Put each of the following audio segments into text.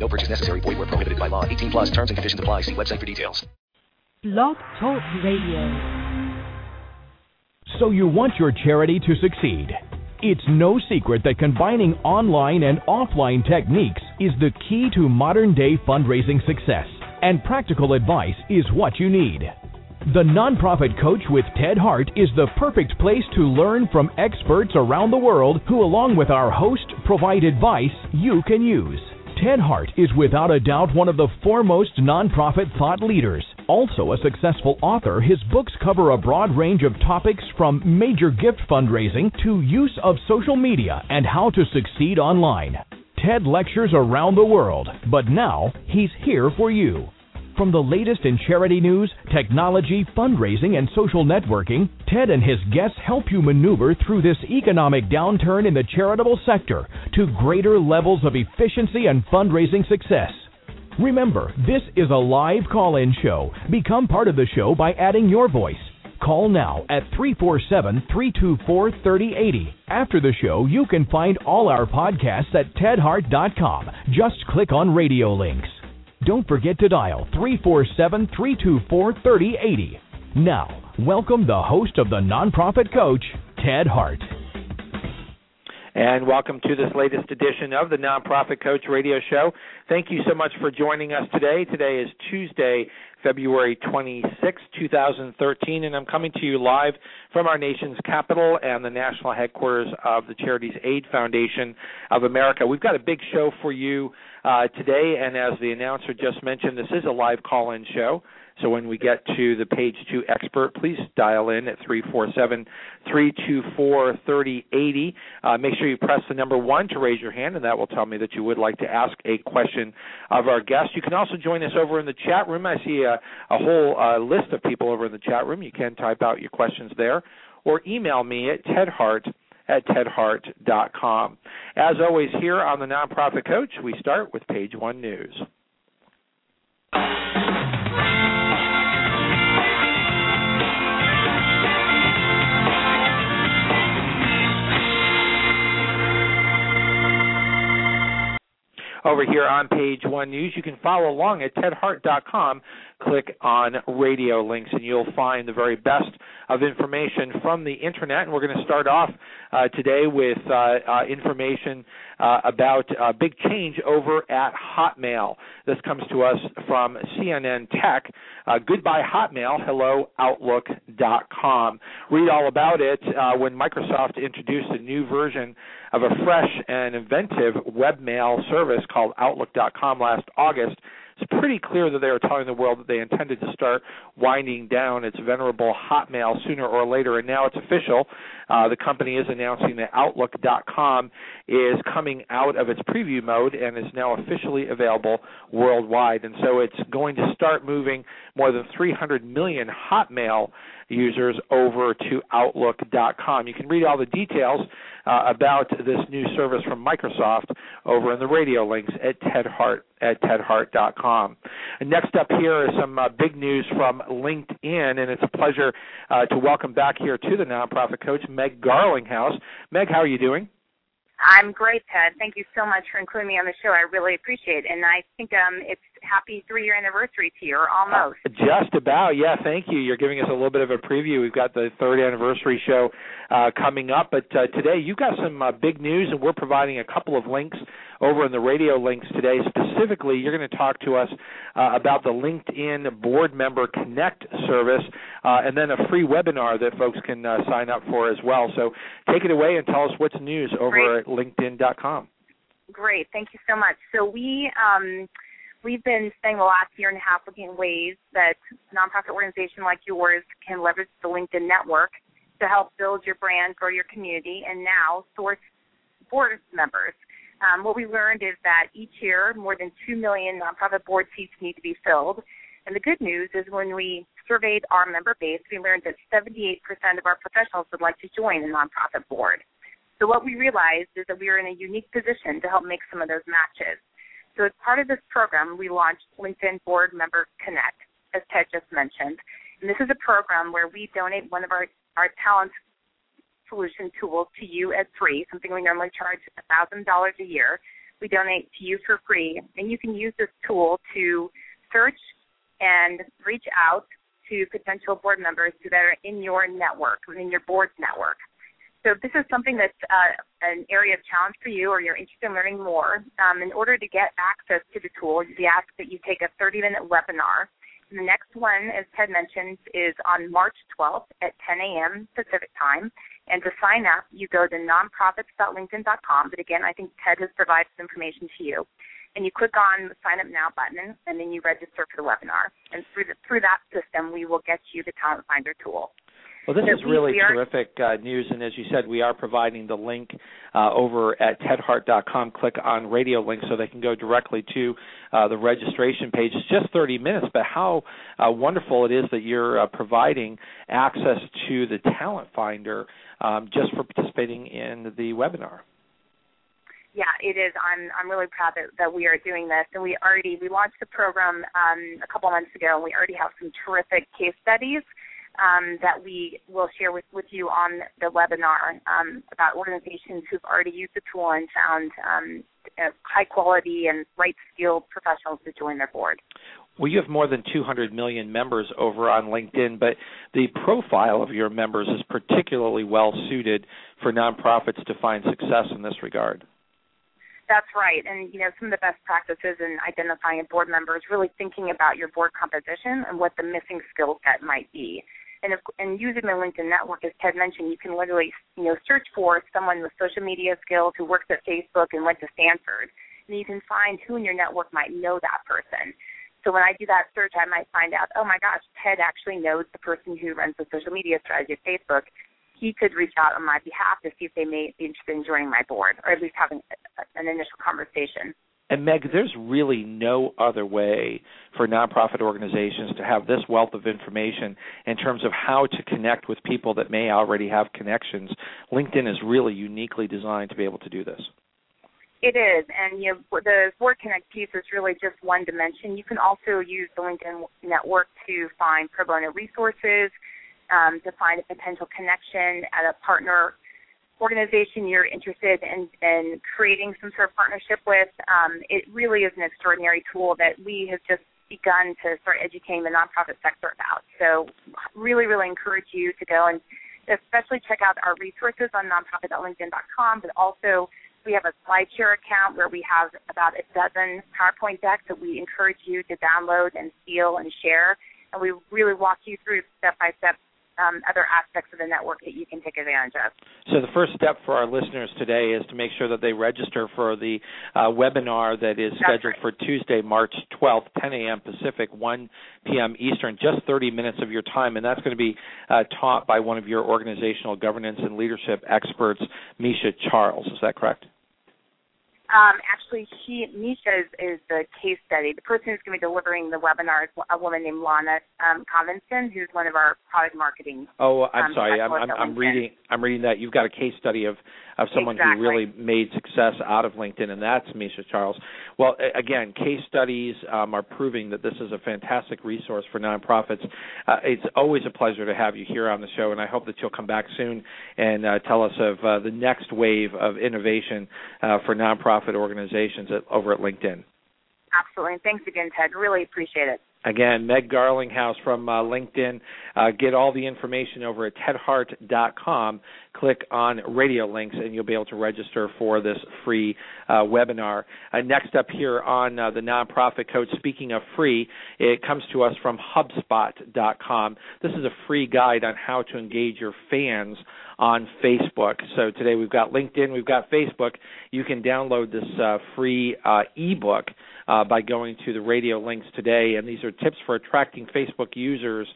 No purchase necessary. Void where prohibited by law. 18 plus terms and conditions apply. See website for details. Blog Talk Radio. So you want your charity to succeed. It's no secret that combining online and offline techniques is the key to modern day fundraising success, and practical advice is what you need. The Nonprofit Coach with Ted Hart is the perfect place to learn from experts around the world who, along with our host, provide advice you can use. Ted Hart is without a doubt one of the foremost nonprofit thought leaders. Also a successful author, his books cover a broad range of topics from major gift fundraising to use of social media and how to succeed online. Ted lectures around the world, but now he's here for you. From the latest in charity news, technology, fundraising, and social networking, Ted and his guests help you maneuver through this economic downturn in the charitable sector to greater levels of efficiency and fundraising success. Remember, this is a live call in show. Become part of the show by adding your voice. Call now at 347 324 3080. After the show, you can find all our podcasts at tedhart.com. Just click on radio links. Don't forget to dial 347 324 3080. Now, welcome the host of the Nonprofit Coach, Ted Hart. And welcome to this latest edition of the Nonprofit Coach Radio Show. Thank you so much for joining us today. Today is Tuesday, February 26, 2013, and I'm coming to you live from our nation's capital and the national headquarters of the Charities Aid Foundation of America. We've got a big show for you uh, today, and as the announcer just mentioned, this is a live call in show. So when we get to the page two expert, please dial in at 347 324 3080. Uh, make sure you press the number one to raise your hand, and that will tell me that you would like to ask a question of our guest. You can also join us over in the chat room. I see a, a whole uh, list of people over in the chat room. You can type out your questions there or email me at tedhart at tedhart.com. As always, here on the Nonprofit Coach, we start with page one news. Over here on page one news. You can follow along at tedhart.com. Click on radio links, and you'll find the very best of information from the internet. And we're going to start off uh, today with uh, uh, information uh, about a big change over at Hotmail. This comes to us from CNN Tech. Uh, goodbye Hotmail, hello Outlook.com. Read all about it uh, when Microsoft introduced a new version of a fresh and inventive webmail service called Outlook.com last August it's pretty clear that they are telling the world that they intended to start winding down its venerable Hotmail sooner or later, and now it's official. Uh, the company is announcing that Outlook.com is coming out of its preview mode and is now officially available worldwide. And so it's going to start moving more than 300 million Hotmail users over to Outlook.com. You can read all the details uh, about this new service from Microsoft over in the radio links at tedhart at tedhart.com. And next up here is some uh, big news from LinkedIn, and it's a pleasure uh, to welcome back here to the nonprofit coach Meg Garlinghouse. Meg, how are you doing? I'm great, Ted. Thank you so much for including me on the show. I really appreciate it. And I think um, it's happy three year anniversary to you, or almost. Uh, just about, yeah. Thank you. You're giving us a little bit of a preview. We've got the third anniversary show uh, coming up, but uh, today you've got some uh, big news, and we're providing a couple of links over in the radio links today. Specifically, you're going to talk to us uh, about the LinkedIn Board Member Connect service, uh, and then a free webinar that folks can uh, sign up for as well. So take it away and tell us what's news over Great. at LinkedIn.com. Great, thank you so much. So we. Um, we've been spending the last year and a half looking at ways that nonprofit organization like yours can leverage the LinkedIn network to help build your brand, grow your community, and now source board members. Um, what we learned is that each year more than 2 million nonprofit board seats need to be filled. And the good news is when we surveyed our member base, we learned that 78% of our professionals would like to join a nonprofit board. So what we realized is that we are in a unique position to help make some of those matches. So as part of this program, we launched LinkedIn Board Member Connect, as Ted just mentioned. And this is a program where we donate one of our, our talent solution tools to you as free, something we normally charge $1,000 a year. We donate to you for free, and you can use this tool to search and reach out to potential board members that are in your network, within your board's network. So if this is something that's uh, an area of challenge for you or you're interested in learning more, um, in order to get access to the tool, we ask that you take a 30-minute webinar. And the next one, as Ted mentioned, is on March 12th at 10 a.m. Pacific time. And to sign up, you go to nonprofits.linkedin.com. But again, I think Ted has provided some information to you. And you click on the sign up now button, and then you register for the webinar. And through, the, through that system, we will get you the Talent Finder tool. Well, this is really terrific uh, news, and as you said, we are providing the link uh, over at tedhart.com. Click on radio link so they can go directly to uh, the registration page. It's just 30 minutes, but how uh, wonderful it is that you're uh, providing access to the Talent Finder um, just for participating in the webinar. Yeah, it is. I'm I'm really proud that, that we are doing this, and we already we launched the program um, a couple months ago, and we already have some terrific case studies um, that we will share with, with you on the webinar um, about organizations who've already used the tool and found um, high quality and right skilled professionals to join their board. Well, you have more than 200 million members over on LinkedIn, but the profile of your members is particularly well suited for nonprofits to find success in this regard. That's right. And, you know, some of the best practices in identifying a board member is really thinking about your board composition and what the missing skill set might be. And, and using the LinkedIn network, as Ted mentioned, you can literally, you know, search for someone with social media skills who works at Facebook and went to Stanford. And you can find who in your network might know that person. So when I do that search, I might find out, oh my gosh, Ted actually knows the person who runs the social media strategy at Facebook. He could reach out on my behalf to see if they may be interested in joining my board, or at least having an initial conversation. And Meg, there's really no other way for nonprofit organizations to have this wealth of information in terms of how to connect with people that may already have connections. LinkedIn is really uniquely designed to be able to do this. It is, and you know, the Board Connect piece is really just one dimension. You can also use the LinkedIn network to find pro bono resources, um, to find a potential connection at a partner organization you're interested in, in creating some sort of partnership with, um, it really is an extraordinary tool that we have just begun to start educating the nonprofit sector about. So, really, really encourage you to go and especially check out our resources on nonprofit.linkedin.com, but also we have a SlideShare account where we have about a dozen PowerPoint decks that we encourage you to download and steal and share. And we really walk you through step by step um, other aspects of the network that you can take advantage of. So the first step for our listeners today is to make sure that they register for the uh, webinar that is scheduled right. for Tuesday, March 12th, 10 a.m. Pacific, 1 p.m. Eastern, just 30 minutes of your time, and that's going to be uh, taught by one of your organizational governance and leadership experts, Misha Charles. Is that correct? Um, actually, she Misha is, is the case study. The person who's going to be delivering the webinar is a woman named Lana um, Convinson, who's one of our product marketing. Oh, I'm um, sorry. I'm, I'm, I'm reading. I'm reading that you've got a case study of of someone Exactly. who really made success out of LinkedIn, and that's Misha Charles. Well, again, case studies um, are proving that this is a fantastic resource for nonprofits. Uh, it's always a pleasure to have you here on the show, and I hope that you'll come back soon and uh, tell us of uh, the next wave of innovation uh, for nonprofit organizations at, over at LinkedIn. Absolutely. And thanks again, Ted. Really appreciate it. Again, Meg Garlinghouse from uh, LinkedIn. Uh, get all the information over at tedhart.com. Click on radio links, and you'll be able to register for this free uh, webinar. Uh, next up here on uh, the Nonprofit Coach, speaking of free, it comes to us from HubSpot.com. This is a free guide on how to engage your fans on Facebook. So today we've got LinkedIn, we've got Facebook. You can download this uh, free ebook by going to the radio links today, and these are are tips for attracting Facebook users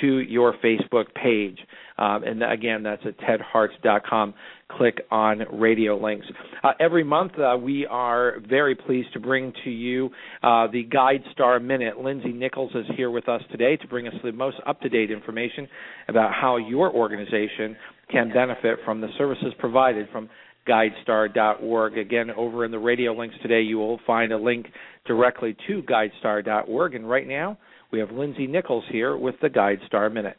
to your Facebook page. Um, and again, that's at tedharts.com. Click on radio links. Uh, every month, uh, we are very pleased to bring to you uh, the GuideStar Minute. Lindsay Nichols is here with us today to bring us the most up to date information about how your organization can benefit from the services provided from guidestar.org. Again, over in the radio links today, you will find a link directly to guidestar.org. And right now, we have Lindsay Nichols here with the GuideStar Minute.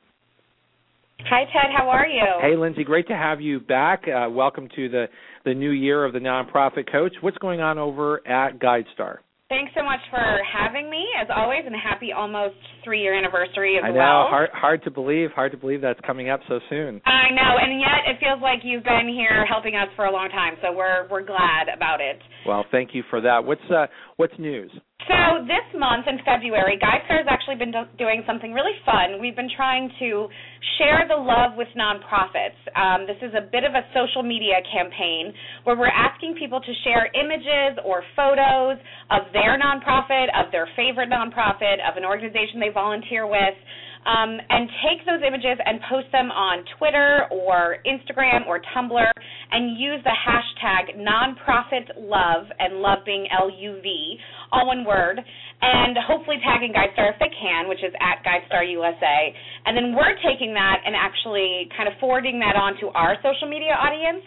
Hi, Ted. How are you? Hey, Lindsay. Great to have you back. Uh, welcome to the, the new year of the Nonprofit Coach. What's going on over at GuideStar? Thanks so much for having me, as always, and a happy almost three-year anniversary as I know, well. hard, hard to believe. Hard to believe that's coming up so soon. I know, and yet it feels like you've been here helping us for a long time, so we're we're glad about it. Well, thank you for that. What's uh, what's news? So this month in February, GuideStar has actually been do- doing something really fun. We've been trying to share the love with nonprofits. Um, this is a bit of a social media campaign where we're asking people to share images or photos of their nonprofit, of their favorite nonprofit, of an organization they volunteer with um, and take those images and post them on Twitter or Instagram or Tumblr and use the hashtag nonprofit love and love being L U V, all one word, and hopefully tagging GuideStar if they can, which is at GuideStar USA. And then we're taking that and actually kind of forwarding that on to our social media audience.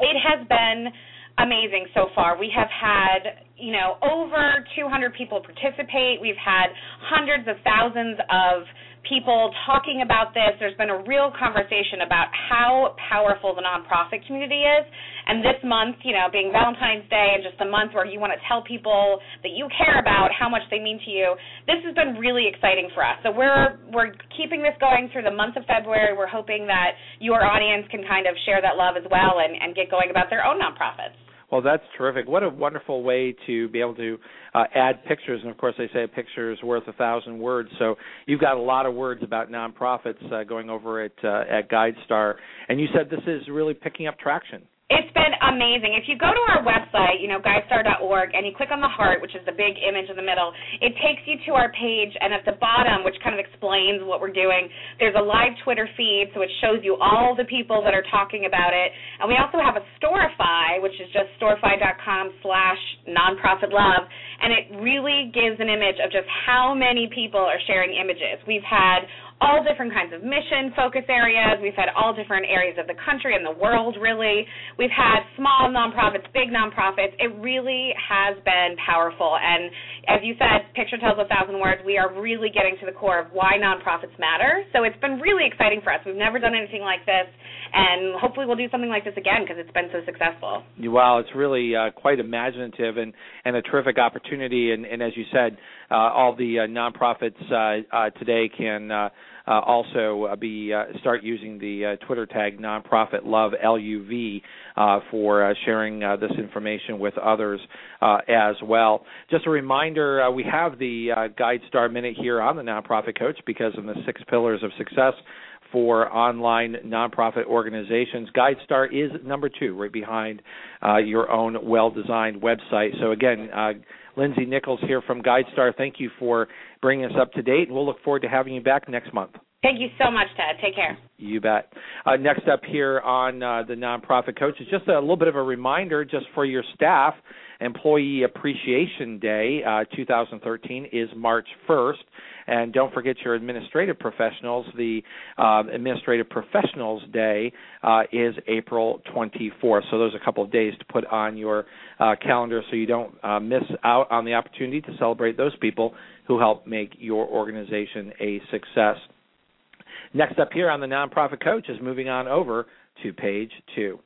It has been amazing so far. We have had, you know, over 200 people participate. We've had hundreds of thousands of people talking about this. There's been a real conversation about how powerful the nonprofit community is. And this month, you know, being Valentine's Day and just a month where you want to tell people that you care about how much they mean to you, this has been really exciting for us. So we're we're keeping this going through the month of February. We're hoping that your audience can kind of share that love as well and, and get going about their own nonprofits. Well, that's terrific. What a wonderful way to be able to uh, add pictures. And of course, they say a picture is worth a thousand words. So you've got a lot of words about nonprofits uh, going over at uh, at GuideStar. And you said this is really picking up traction. It's been amazing. If you go to our website, you know, guidestar.org, and you click on the heart, which is the big image in the middle, it takes you to our page, and at the bottom, which kind of explains what we're doing, there's a live Twitter feed, so it shows you all the people that are talking about it. And we also have a Storify, which is just storify.com slash nonprofit love, and it really gives an image of just how many people are sharing images. We've had all different kinds of mission focus areas. We've had all different areas of the country and the world, really. We've had small nonprofits, big nonprofits. It really has been powerful. And as you said, picture tells a thousand words. We are really getting to the core of why nonprofits matter. So it's been really exciting for us. We've never done anything like this. And hopefully we'll do something like this again because it's been so successful. Wow, it's really uh, quite imaginative and, and a terrific opportunity. And, and as you said, uh, all the uh, nonprofits uh, uh, today can uh, also uh, be uh, start using the uh, Twitter tag nonprofit love LUV uh, for uh, sharing this information with others as well. Just a reminder, we have the uh, GuideStar Minute here on the Nonprofit Coach because of the six pillars of success for online nonprofit organizations. GuideStar is number two, right behind uh, your own well-designed website. So again, uh, Lindsay Nichols here from GuideStar. Thank you for bringing us up to date, and we'll look forward to having you back next month. Thank you so much, Ted. Take care. You bet. Uh, next up here on uh, the Nonprofit Coach is just a little bit of a reminder just for your staff. Employee Appreciation Day uh, 2013 is March 1st. And don't forget your administrative professionals. The uh, Administrative Professionals Day uh, is April 24th. So those are a couple of days to put on your uh, calendar so you don't miss out on the opportunity to celebrate those people who help make your organization a success. Next up here on the Nonprofit Coach is moving on over to page two.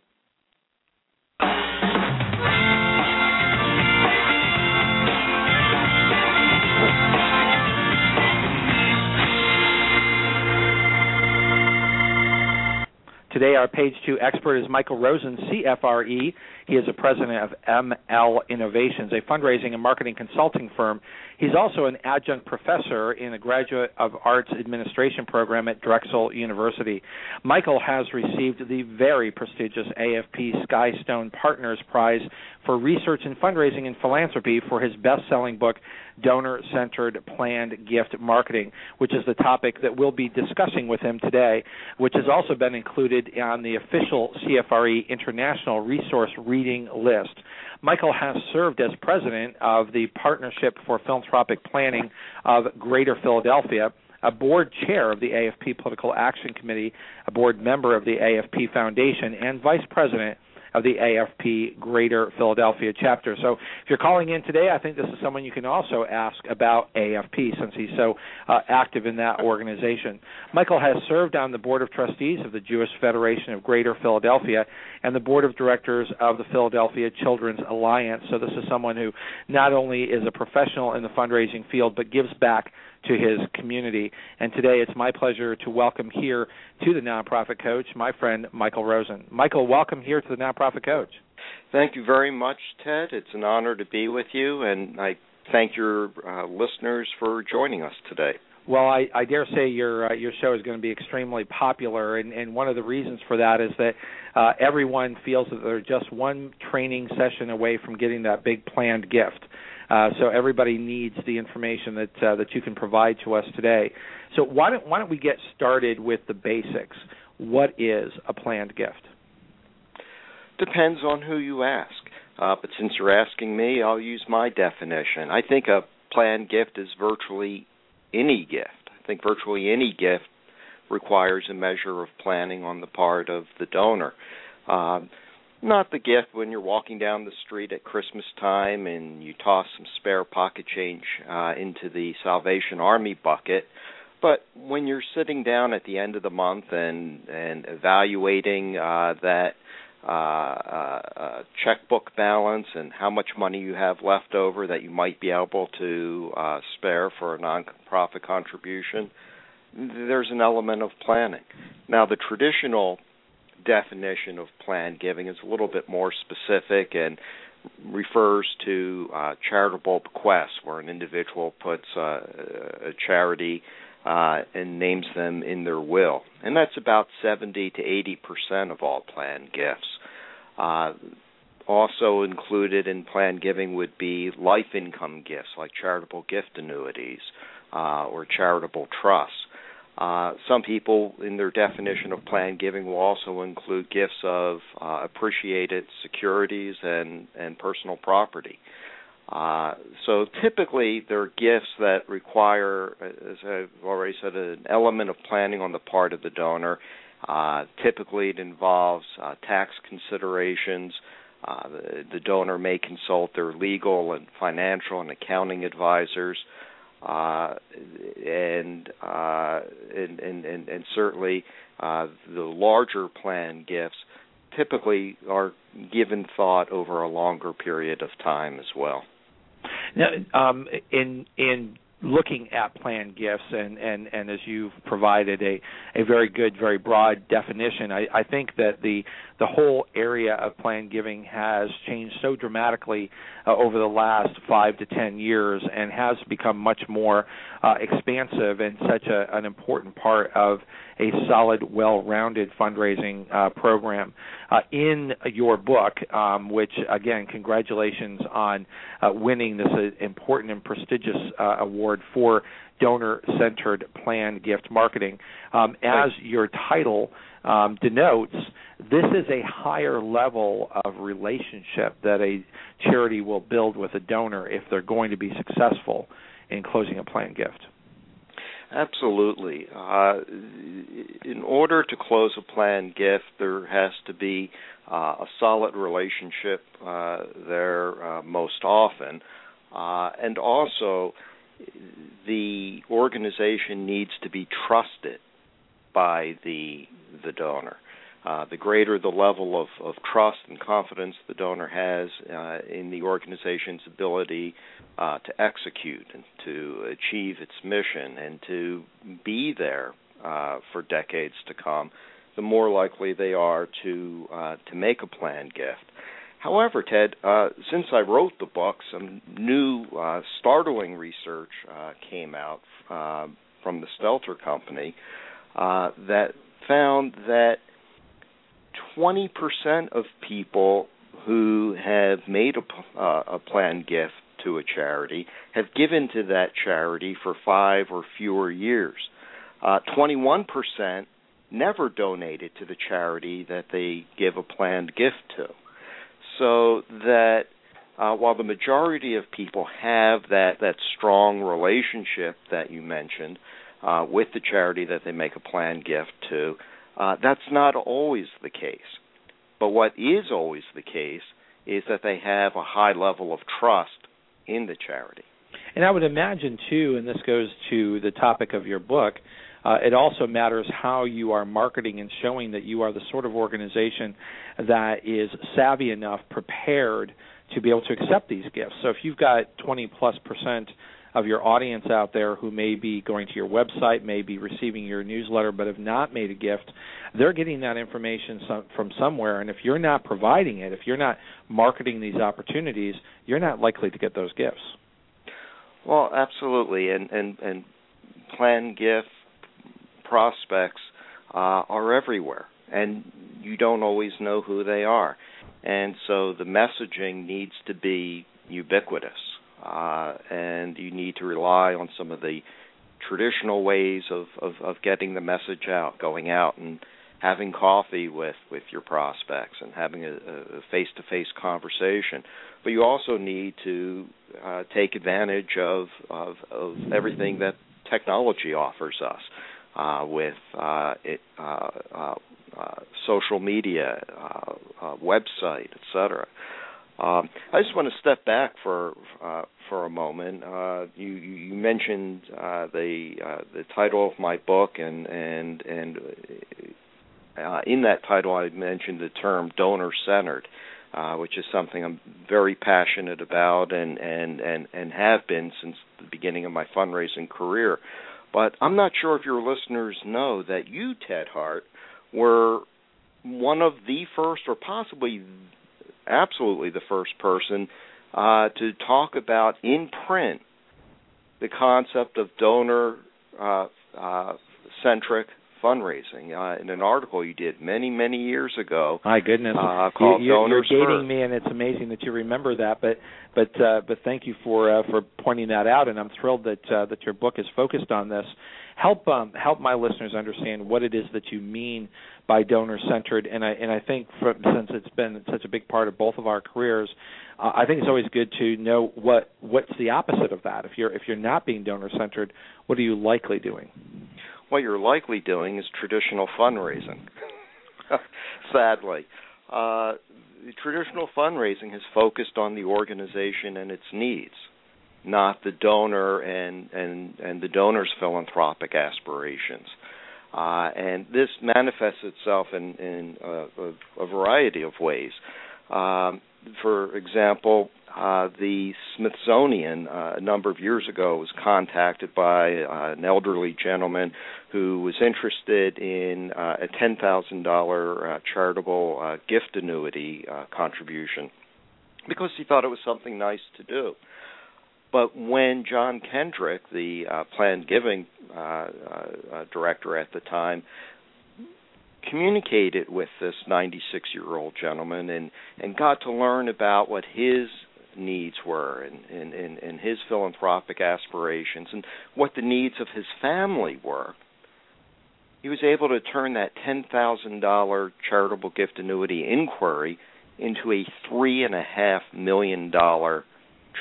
Today, our page two expert is Michael Rosen, CFRE. He is the president of ML Innovations, a fundraising and marketing consulting firm. He's also an adjunct professor in the Graduate of Arts Administration program at Drexel University. Michael has received the very prestigious AFP Skystone Partners Prize for Research in Fundraising and Philanthropy for his best selling book, Donor Centered Planned Gift Marketing, which is the topic that we'll be discussing with him today, which has also been included on the official CFRE International Resource Reading List. Michael has served as president of the Partnership for Philanthropic Planning of Greater Philadelphia a board chair of the AFP Political Action Committee, a board member of the AFP Foundation, and vice president of the AFP Greater Philadelphia chapter. So if you're calling in today, I think this is someone you can also ask about AFP since he's so uh, active in that organization. Michael has served on the board of trustees of the Jewish Federation of Greater Philadelphia and the board of directors of the Philadelphia Children's Alliance. So this is someone who not only is a professional in the fundraising field but gives back to his community. And today it's my pleasure to welcome here to the Nonprofit Coach my friend Michael Rosen. Michael, welcome here to the Nonprofit Coach. Thank you very much, Ted. It's an honor to be with you, and I thank your uh, listeners for joining us today. Well, I, I dare say your uh, your show is going to be extremely popular, and, and one of the reasons for that is that uh, everyone feels that they're just one training session away from getting that big planned gift. Uh, so everybody needs the information that uh, that you can provide to us today. So why don't why don't we get started with the basics? What is a planned gift? Depends on who you ask. Uh, but since you're asking me, I'll use my definition. I think a planned gift is virtually any gift. I think virtually any gift requires a measure of planning on the part of the donor. Uh, not the gift when you're walking down the street at Christmas time and you toss some spare pocket change uh, into the Salvation Army bucket, but when you're sitting down at the end of the month and and evaluating uh, that uh, uh, uh, checkbook balance and how much money you have left over that you might be able to uh, spare for a nonprofit contribution, there's an element of planning. Now, the traditional definition of planned giving is a little bit more specific and refers to uh, charitable bequests, where an individual puts uh, a charity uh, and names them in their will, and that's about 70 to 80 percent of all planned gifts. Uh, also included in planned giving would be life income gifts, like charitable gift annuities uh, or charitable trusts. Uh, some people, in their definition of planned giving, will also include gifts of uh, appreciated securities and, and personal property. Uh, so typically, there are gifts that require, as I've already said, an element of planning on the part of the donor. Uh, typically, it involves uh, tax considerations. Uh, the, the, donor may consult their legal and financial and accounting advisors uh, and, uh, and, and, and certainly uh, the larger plan gifts typically are given thought over a longer period of time as well. Now, um, in in looking at plan gifts and, and, and as you've provided a, a very good, very broad definition, I, I think that the the whole area of plan giving has changed so dramatically uh, over the last five to ten years and has become much more uh, expansive and such a, an important part of a solid, well-rounded fundraising uh, program. Uh, in your book, um, which again, congratulations on uh, winning this uh, important and prestigious uh, award for donor-centered planned gift marketing. Um, as your title um, denotes, this is a higher level of relationship that a charity will build with a donor if they're going to be successful in closing a planned gift. Absolutely. Uh, in order to close a planned gift, there has to be uh, a solid relationship uh, there uh, most often. Uh, and also, the organization needs to be trusted by the the donor. Uh, the greater the level of, of trust and confidence the donor has uh, in the organization's ability uh, to execute and to achieve its mission and to be there uh, for decades to come, the more likely they are to uh, to make a planned gift. However, Ted, uh, since I wrote the book, some new startling research came out from the Stelter Company uh, that found that 20% of people who have made a, uh, a planned gift to a charity have given to that charity for five or fewer years. 21% never donated to the charity that they give a planned gift to so that uh, while the majority of people have that that strong relationship that you mentioned uh, with the charity that they make a planned gift to, uh, that's not always the case. But what is always the case is that they have a high level of trust in the charity. And I would imagine too, and this goes to the topic of your book, uh, it also matters how you are marketing and showing that you are the sort of organization that is savvy enough, prepared to be able to accept these gifts. So if you've got 20 plus percent of your audience out there who may be going to your website, may be receiving your newsletter, but have not made a gift, they're getting that information from somewhere. And if you're not providing it, if you're not marketing these opportunities, you're not likely to get those gifts. Well, absolutely, and and and plan gift prospects uh, are everywhere, and you don't always know who they are. And so the messaging needs to be ubiquitous, uh, and you need to rely on some of the traditional ways of, of, of getting the message out, going out and having coffee with, with your prospects and having a, face-to-face conversation. But you also need to uh, take advantage of, of, of everything that technology offers us uh, with uh, it, uh, uh, uh, social media, website, etc. Um, I just want to step back for uh, for a moment. Uh, you you mentioned uh, the the title of my book and and and in that title I mentioned the term donor centered. Uh, which is something I'm very passionate about and, and, and, and have been since the beginning of my fundraising career. But I'm not sure if your listeners know that you, Ted Hart, were one of the first, or possibly absolutely the first person uh, to talk about in print the concept of donor uh, uh, centric fundraising uh, in an article you did many many years ago. My goodness, uh, called you, are dating First. me, and it's amazing that you remember that. But but uh, but thank you for uh, for pointing that out, and I'm thrilled that uh, that your book is focused on this. Help um, help my listeners understand what it is that you mean by donor centered, and I and I think since it's been such a big part of both of our careers, uh, I think it's always good to know what what's the opposite of that. If you're if you're not being donor centered, what are you likely doing? what you're likely doing is traditional fundraising. Sadly, uh, traditional fundraising has focused on the organization and its needs, not the donor and and and the donor's philanthropic aspirations. Uh, and this manifests itself in, in a, variety of ways. Um, for example, uh, the Smithsonian uh, a number of years ago was contacted by uh, an elderly gentleman who was interested in uh, a ten thousand dollar uh, charitable gift annuity contribution because he thought it was something nice to do. But when John Kendrick, the uh, planned giving uh, uh, director at the time, communicated with this 96 year old gentleman and and got to learn about what his needs were and, and, and, and his philanthropic aspirations and what the needs of his family were. He was able to turn that $10,000 charitable gift annuity inquiry into a three and a half million dollar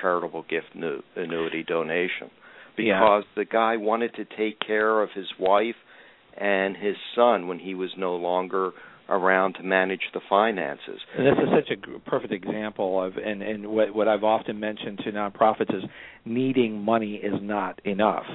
charitable gift annuity donation because yeah. the guy wanted to take care of his wife and his son when he was no longer around to manage the finances. And this is such a perfect example of, and and what what I've often mentioned to nonprofits is needing money is not enough.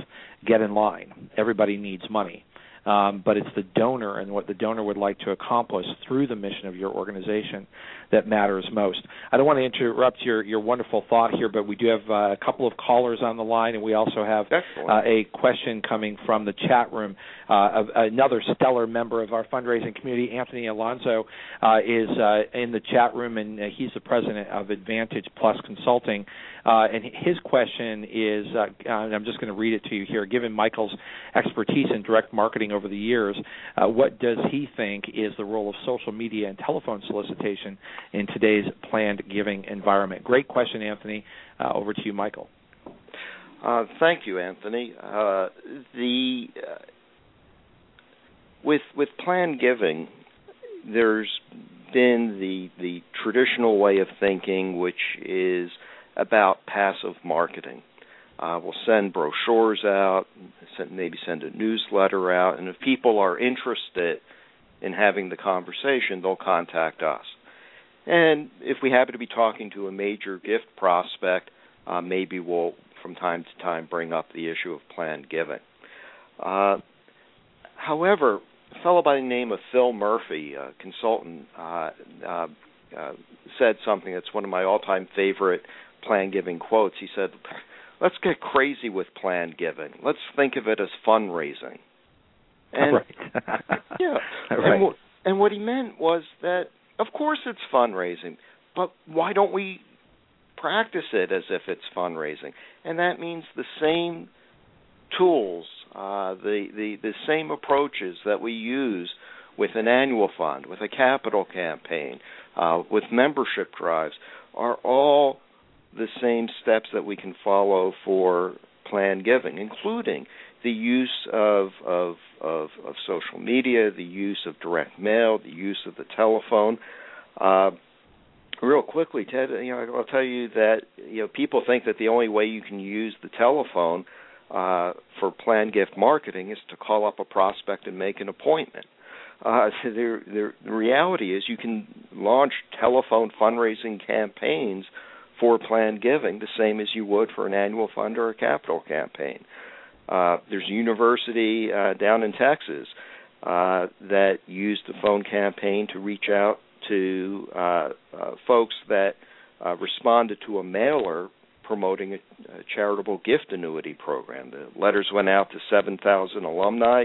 Get in line. Everybody needs money. Um, but it's the donor and what the donor would like to accomplish through the mission of your organization that matters most. I don't want to interrupt your your wonderful thought here, but we do have uh, a couple of callers on the line, and we also have uh, a question coming from the chat room. Uh, another stellar member of our fundraising community, Anthony Alonso, uh, is uh, in the chat room, and uh, he's the president of Advantage Plus Consulting. and his question is, and I'm just going to read it to you here. Given Michael's expertise in direct marketing over the years, what does he think is the role of social media and telephone solicitation in today's planned giving environment? Great question, Anthony. Uh, over to you, Michael. Uh, thank you, Anthony. Uh, the uh, with with planned giving, there's been the the traditional way of thinking, which is about passive marketing. Uh, we'll send brochures out, send, maybe send a newsletter out, and if people are interested in having the conversation, they'll contact us. And if we happen to be talking to a major gift prospect, uh, maybe we'll from time to time bring up the issue of planned giving. Uh, however, a fellow by the name of Phil Murphy, a consultant, uh, uh, uh, said something that's one of my all-time favorite planned giving quotes. He said, "Let's get crazy with planned giving. Let's think of it as fundraising." And right. yeah, right. and, and what he meant was that of course, it's fundraising, but why don't we practice it as if it's fundraising? And that means the same tools, uh, the, the the same approaches that we use with an annual fund, with a capital campaign, uh, with membership drives, are all the same steps that we can follow for planned giving, including the use of, of of of social media, the use of direct mail, the use of the telephone. Uh, real quickly, Ted, you know, I'll tell you that you know people think that the only way you can use the telephone uh, for planned gift marketing is to call up a prospect and make an appointment. Uh, so the, the, the reality is you can launch telephone fundraising campaigns for planned giving the same as you would for an annual fund or a capital campaign. Uh, there's a university uh, down in Texas uh, that used the phone campaign to reach out to uh, uh, folks that uh, responded to a mailer promoting a, a, charitable gift annuity program. The letters went out to 7,000 alumni.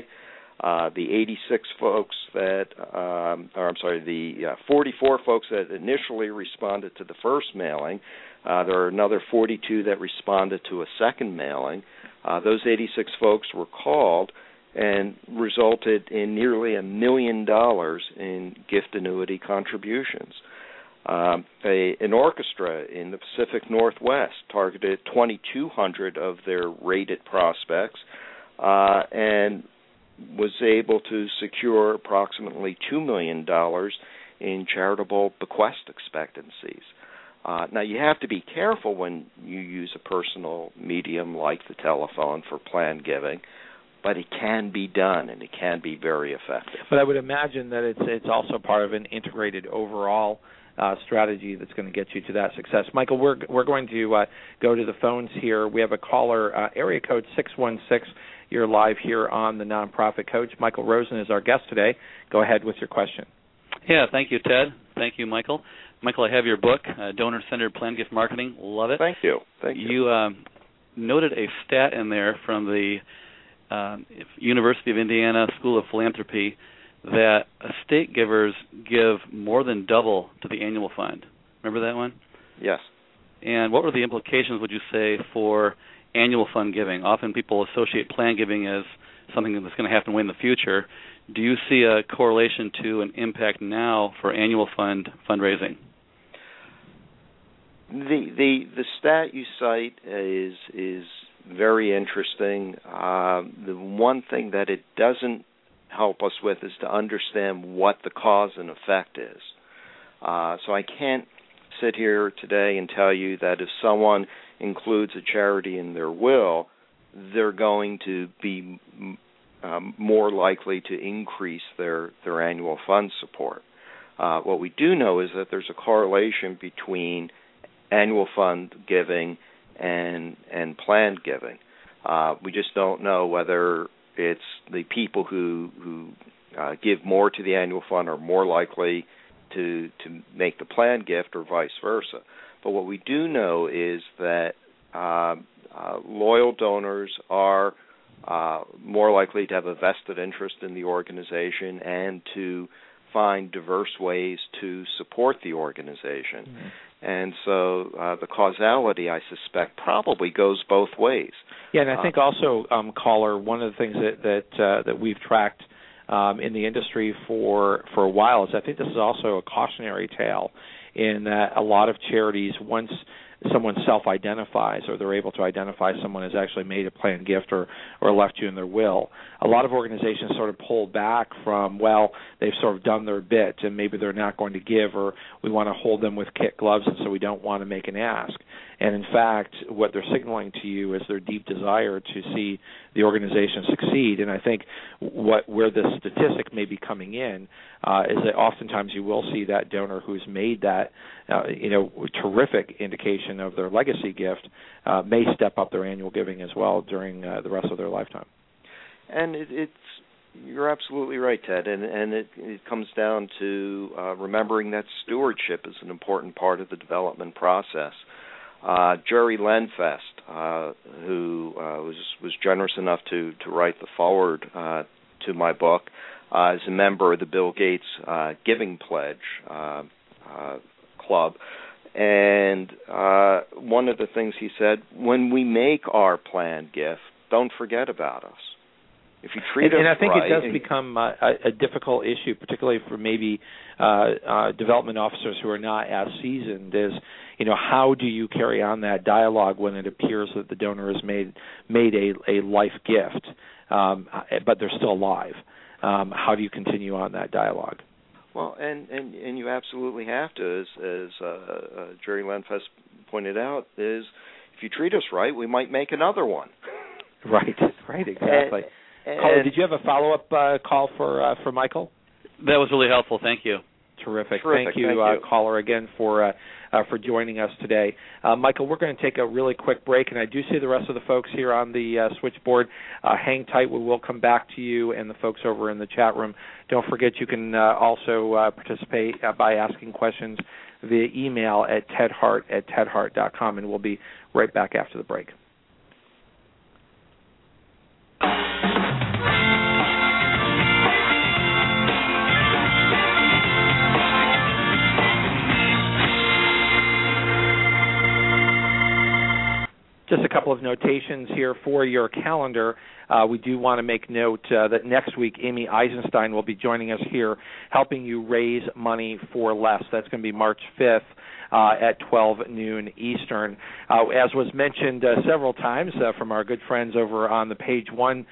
Uh, the 86 folks that, um, or I'm sorry, the uh, 44 folks that initially responded to the first mailing, uh, there are another 42 that responded to a second mailing. Uh, those 86 folks were called and resulted in nearly a million dollars in gift annuity contributions. Um, a, an orchestra in the Pacific Northwest targeted 2,200 of their rated prospects uh, and was able to secure approximately $2 million in charitable bequest expectancies. Uh, now you have to be careful when you use a personal medium like the telephone for planned giving, but it can be done and it can be very effective. But I would imagine that it's it's also part of an integrated overall uh, strategy that's going to get you to that success. Michael, we're we're going to uh, go to the phones here. We have a caller, uh, area code six one six. You're live here on the Nonprofit Coach. Michael Rosen is our guest today. Go ahead with your question. Yeah, thank you, Ted. Thank you, Michael. Michael, I have your book, uh, Donor Centered Plan Gift Marketing. Love it. Thank you. Thank you. You um, noted a stat in there from the uh, University of Indiana School of Philanthropy that estate givers give more than double to the annual fund. Remember that one? Yes. And what were the implications, would you say, for annual fund giving? Often people associate plan giving as something that's going to happen way in the future. Do you see a correlation to an impact now for annual fund fundraising? The the the stat you cite is is very interesting. Uh, the one thing that it doesn't help us with is to understand what the cause and effect is. Uh, so I can't sit here today and tell you that if someone includes a charity in their will, they're going to be um, more likely to increase their their annual fund support. Uh, what we do know is that there's a correlation between annual fund giving and and planned giving. Uh, we just don't know whether it's the people who who uh, give more to the annual fund are more likely to to make the planned gift or vice versa. But what we do know is that uh, uh, loyal donors are uh, more likely to have a vested interest in the organization and to find diverse ways to support the organization. Mm-hmm. And so uh, the causality, I suspect, probably goes both ways. Yeah, and I think uh, also, um, caller, one of the things that that uh, that we've tracked um, in the industry for for a while is I think this is also a cautionary tale in that a lot of charities once someone self-identifies or they're able to identify someone has actually made a planned gift or or left you in their will. A lot of organizations sort of pull back from well they've sort of done their bit and maybe they're not going to give or we want to hold them with kit gloves and so we don't want to make an ask. And in fact, what they're signaling to you is their deep desire to see the organization succeed. And I think what where the statistic may be coming in uh, is that oftentimes you will see that donor who's made that uh, you know terrific indication of their legacy gift uh, may step up their annual giving as well during uh, the rest of their lifetime. And it, it's you're absolutely right, Ted, and and it, it comes down to uh, remembering that stewardship is an important part of the development process. Uh, Jerry Lenfest, uh, who uh, was was generous enough to to write the forward uh, to my book, uh, is a member of the Bill Gates uh, Giving Pledge uh, uh, Club. And uh, one of the things he said, when we make our planned gift, don't forget about us. If you treat and, us and I think right, it does become a, a difficult issue, particularly for maybe uh, uh, development officers who are not as seasoned. Is you know how do you carry on that dialogue when it appears that the donor has made made a a life gift, um, but they're still alive? Um, how do you continue on that dialogue? Well, and and and you absolutely have to, as as uh, uh, Jerry Lenfest pointed out, is if you treat us right, we might make another one. Right, right, exactly. And, Caller, did you have a follow up uh, call for uh, for Michael? That was really helpful. Thank you. Terrific. Terrific. Thank you, Thank uh, you. caller, again for uh, uh, for joining us today. Uh, Michael, we're going to take a really quick break, and I do see the rest of the folks here on the uh, switchboard. Uh, hang tight. We will come back to you and the folks over in the chat room. Don't forget you can uh, also uh, participate uh, by asking questions via email at tedhart at tedhart.com, and we'll be right back after the break. Just a couple of notations here for your calendar. Uh, we do want to make note uh, that next week Amy Eisenstein will be joining us here, helping you raise money for less. That's going to be March 5th. Uh, at 12 noon Eastern. Uh, as was mentioned uh, several times uh, from our good friends over on the page one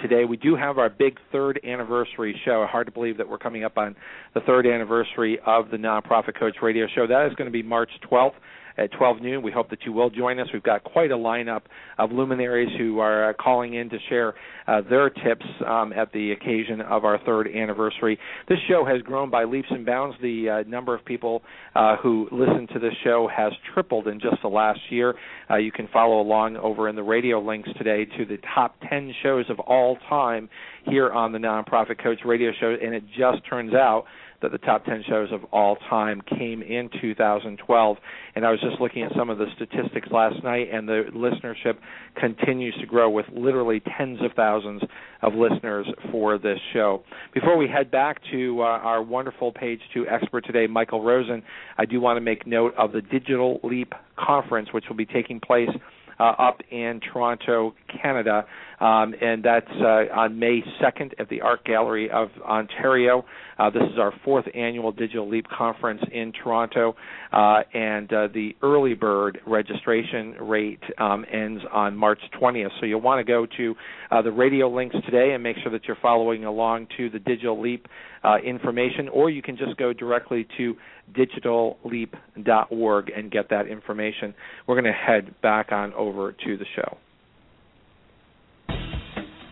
today, we do have our big third anniversary show. Hard to believe that we're coming up on the third anniversary of the Nonprofit Coach Radio Show. That is going to be March 12th at 12 noon. We hope that you will join us. We've got quite a lineup of luminaries who are uh, calling in to share uh, their tips um, at the occasion of our third anniversary. This show has grown by leaps and bounds. The uh, number of people uh, who listen to this show has tripled in just the last year. Uh, you can follow along over in the radio links today to the top 10 shows of all time here on the Nonprofit Coach Radio Show, and it just turns out that the top 10 shows of all time came in 2012. And I was just looking at some of the statistics last night, and the listenership continues to grow with literally tens of thousands of listeners for this show. Before we head back to uh, our wonderful page two expert today, Michael Rosen, I do want to make note of the Digital Leap Conference, which will be taking place uh, up in Toronto, Canada, um, and that's uh, on May 2nd at the Art Gallery of Ontario. Uh, this is our fourth annual Digital Leap conference in Toronto, uh, and the early bird registration rate um, ends on March 20th. So you'll want to go to uh, the radio links today and make sure that you're following along to the Digital Leap uh, information, or you can just go directly to digitalleap.org and get that information. We're going to head back on over to the show.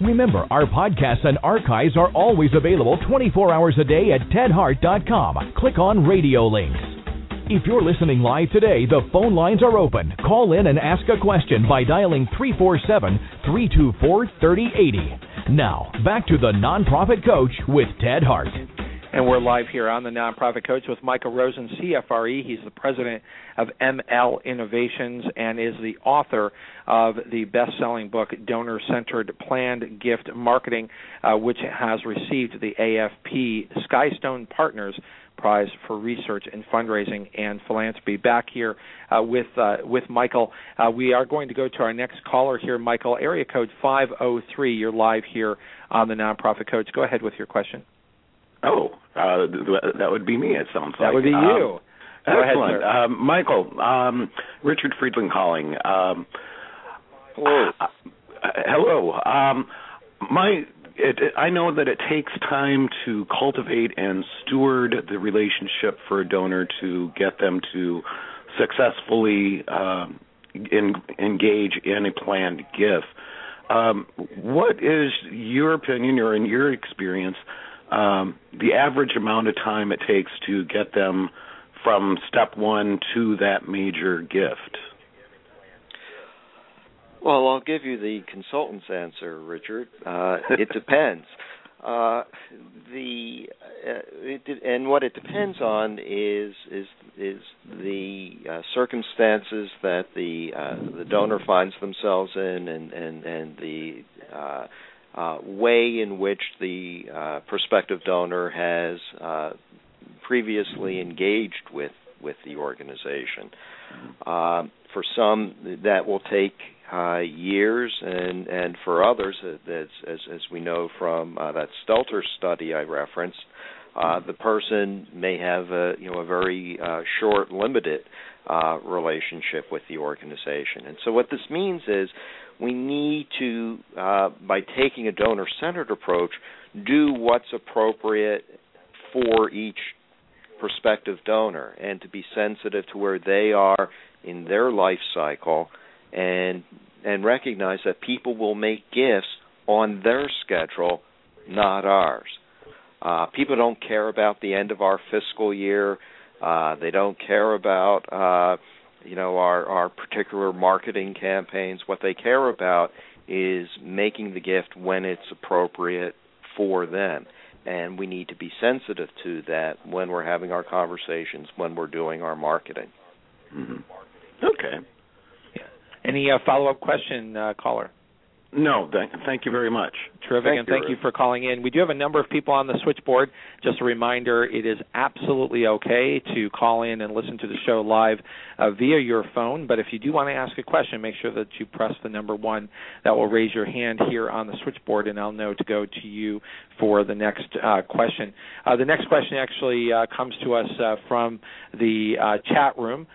Remember, our podcasts and archives are always available 24 hours a day at tedhart.com. Click on radio links. If you're listening live today, the phone lines are open. Call in and ask a question by dialing 347 324 3080. Now, back to the Nonprofit Coach with Ted Hart. And we're live here on the Nonprofit Coach with Michael Rosen, CFRE. He's the president of ML Innovations and is the author of the best selling book, Donor Centered Planned Gift Marketing, uh, which has received the AFP Skystone Partners Prize for Research and Fundraising and Philanthropy. Back here uh, with uh, with Michael, uh, we are going to go to our next caller here, Michael, area code 503. You're live here on the Nonprofit Coach. Go ahead with your question. Oh, uh, that would be me. It sounds that like that would be um, you. excellent, ahead, um, Michael. Um, Richard Friedland calling. Um, hello. Uh, hello. Um, my it, it, I know that it takes time to cultivate and steward the relationship for a donor to get them to successfully um, in, engage in a planned gift. Um, what is your opinion, or in your experience, um, the average amount of time it takes to get them from step one to that major gift? Well, I'll give you the consultant's answer, Richard. Uh, it depends. Uh, the uh, it, and what it depends on is is is the uh, circumstances that the uh, the donor finds themselves in, and and and the uh, way in which the uh, prospective donor has uh, previously engaged with with the organization. Uh, for some, that will take uh, years, and and for others, as as, as we know from that Stelter study I referenced, the person may have a you know a very short, limited relationship with the organization. And so what this means is we need to, uh, by taking a donor-centered approach, do what's appropriate for each prospective donor, and to be sensitive to where they are in their life cycle and and recognize that people will make gifts on their schedule, not ours. Uh, people don't care about the end of our fiscal year. Uh, they don't care about uh, you know our our particular marketing campaigns. What they care about is making the gift when it's appropriate for them. And we need to be sensitive to that when we're having our conversations, when we're doing our marketing. Mm-hmm. Okay. Any uh, follow up question, uh, caller? No, thank, thank you very much. Terrific, thank and thank you for calling in. We do have a number of people on the switchboard. Just a reminder, it is absolutely okay to call in and listen to the show live uh, via your phone, but if you do want to ask a question, make sure that you press the number one. That will raise your hand here on the switchboard, and I'll know to go to you for the next uh, question. Uh, the next question actually uh, comes to us uh, from the uh, chat room.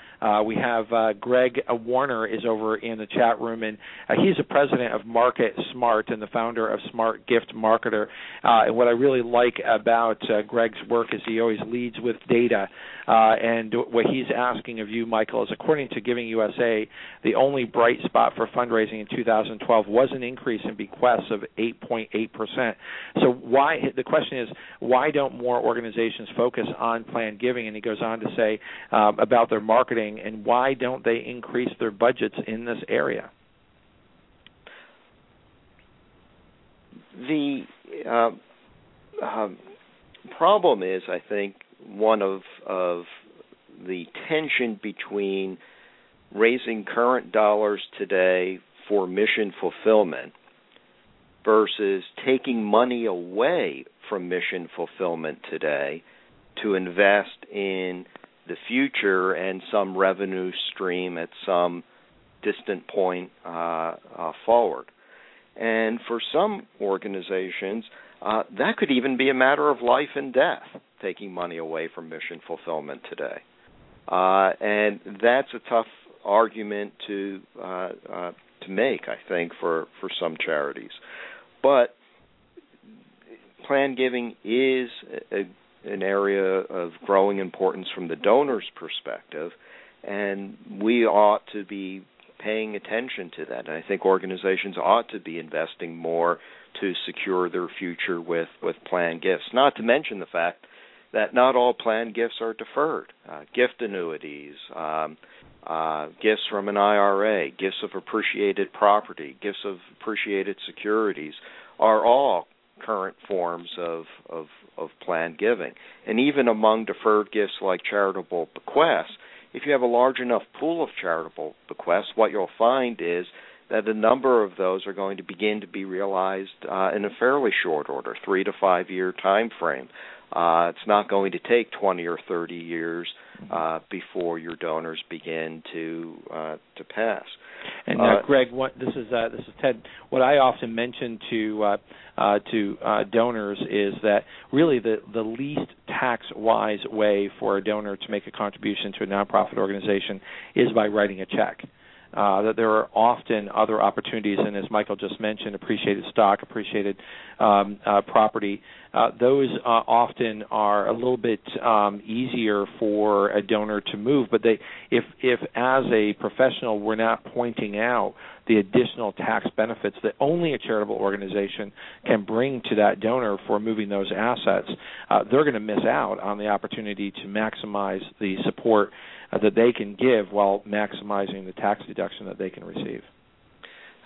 we have Greg Warner is over in the chat room, and he's the president of Market Smart and the founder of Smart Gift Marketer. And what I really like about Greg's work is he always leads with data. And what he's asking of you, Michael, is according to Giving USA, the only bright spot for fundraising in 2012 was an increase in bequests of 8.8%. So why? The question is, why don't more organizations focus on planned giving? And he goes on to say um, about their marketing and why don't they increase their budgets in this area? the uh, uh, problem is, I think, one of of the tension between raising current dollars today for mission fulfillment versus taking money away from mission fulfillment today to invest in the future and some revenue stream at some distant point uh, uh, forward. And for some organizations, uh, that could even be a matter of life and death, taking money away from mission fulfillment today. Uh, and that's a tough argument to uh, uh, to make, I think, for, for some charities. But plan giving is a, an area of growing importance from the donor's perspective, and we ought to be paying attention to that. And I think organizations ought to be investing more to secure their future with with planned gifts. Not to mention the fact that not all planned gifts are deferred. Uh, gift annuities, um, uh, gifts from an IRA, gifts of appreciated property, gifts of appreciated securities are all current forms of, of, of planned giving. And even among deferred gifts like charitable bequests, if you have a large enough pool of charitable bequests, what you'll find is that a number of those are going to begin to be realized uh, in a fairly short order, three to five year time frame. Uh, it's not going to take 20 or 30 years uh, before your donors begin to uh, to pass. And uh, uh Greg, what, this is uh, this is Ted. What I often mention to uh, uh, to uh, donors is that really the the least tax wise way for a donor to make a contribution to a nonprofit organization is by writing a check uh, that there are often other opportunities, and as Michael just mentioned, appreciated stock, appreciated um, uh, property. Uh, those uh, often are a little bit um, easier for a donor to move, but they, if, if as a professional we're not pointing out the additional tax benefits that only a charitable organization can bring to that donor for moving those assets, uh, they're going to miss out on the opportunity to maximize the support that they can give while maximizing the tax deduction that they can receive.